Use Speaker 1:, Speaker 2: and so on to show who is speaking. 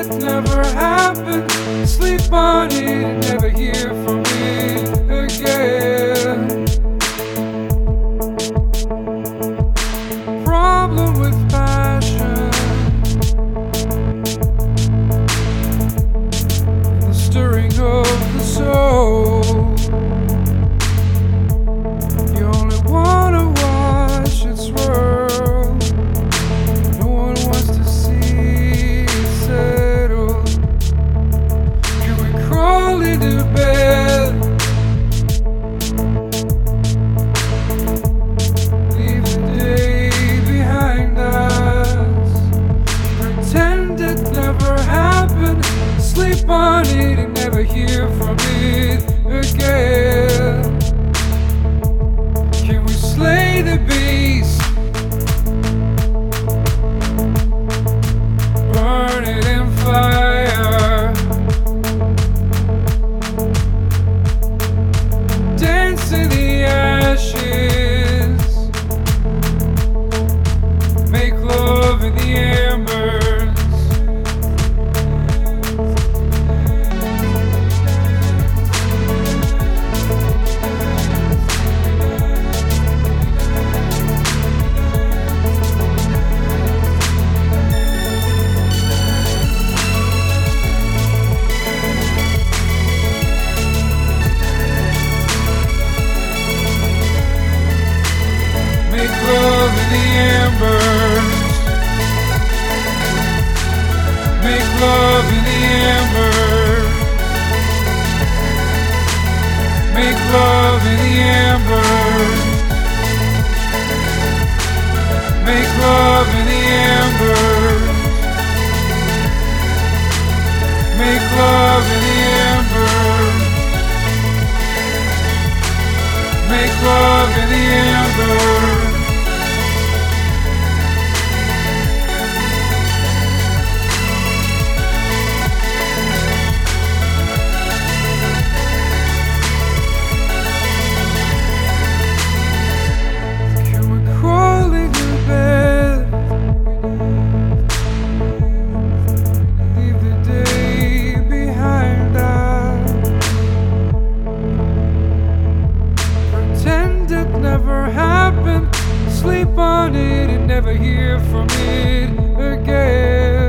Speaker 1: it never happened. Sleep on it, never hear. the embers. Make love in the embers. Make love in the embers. Make love in the embers. Make love in the embers. Make love in the embers. Happened. Sleep on it and never hear from it again.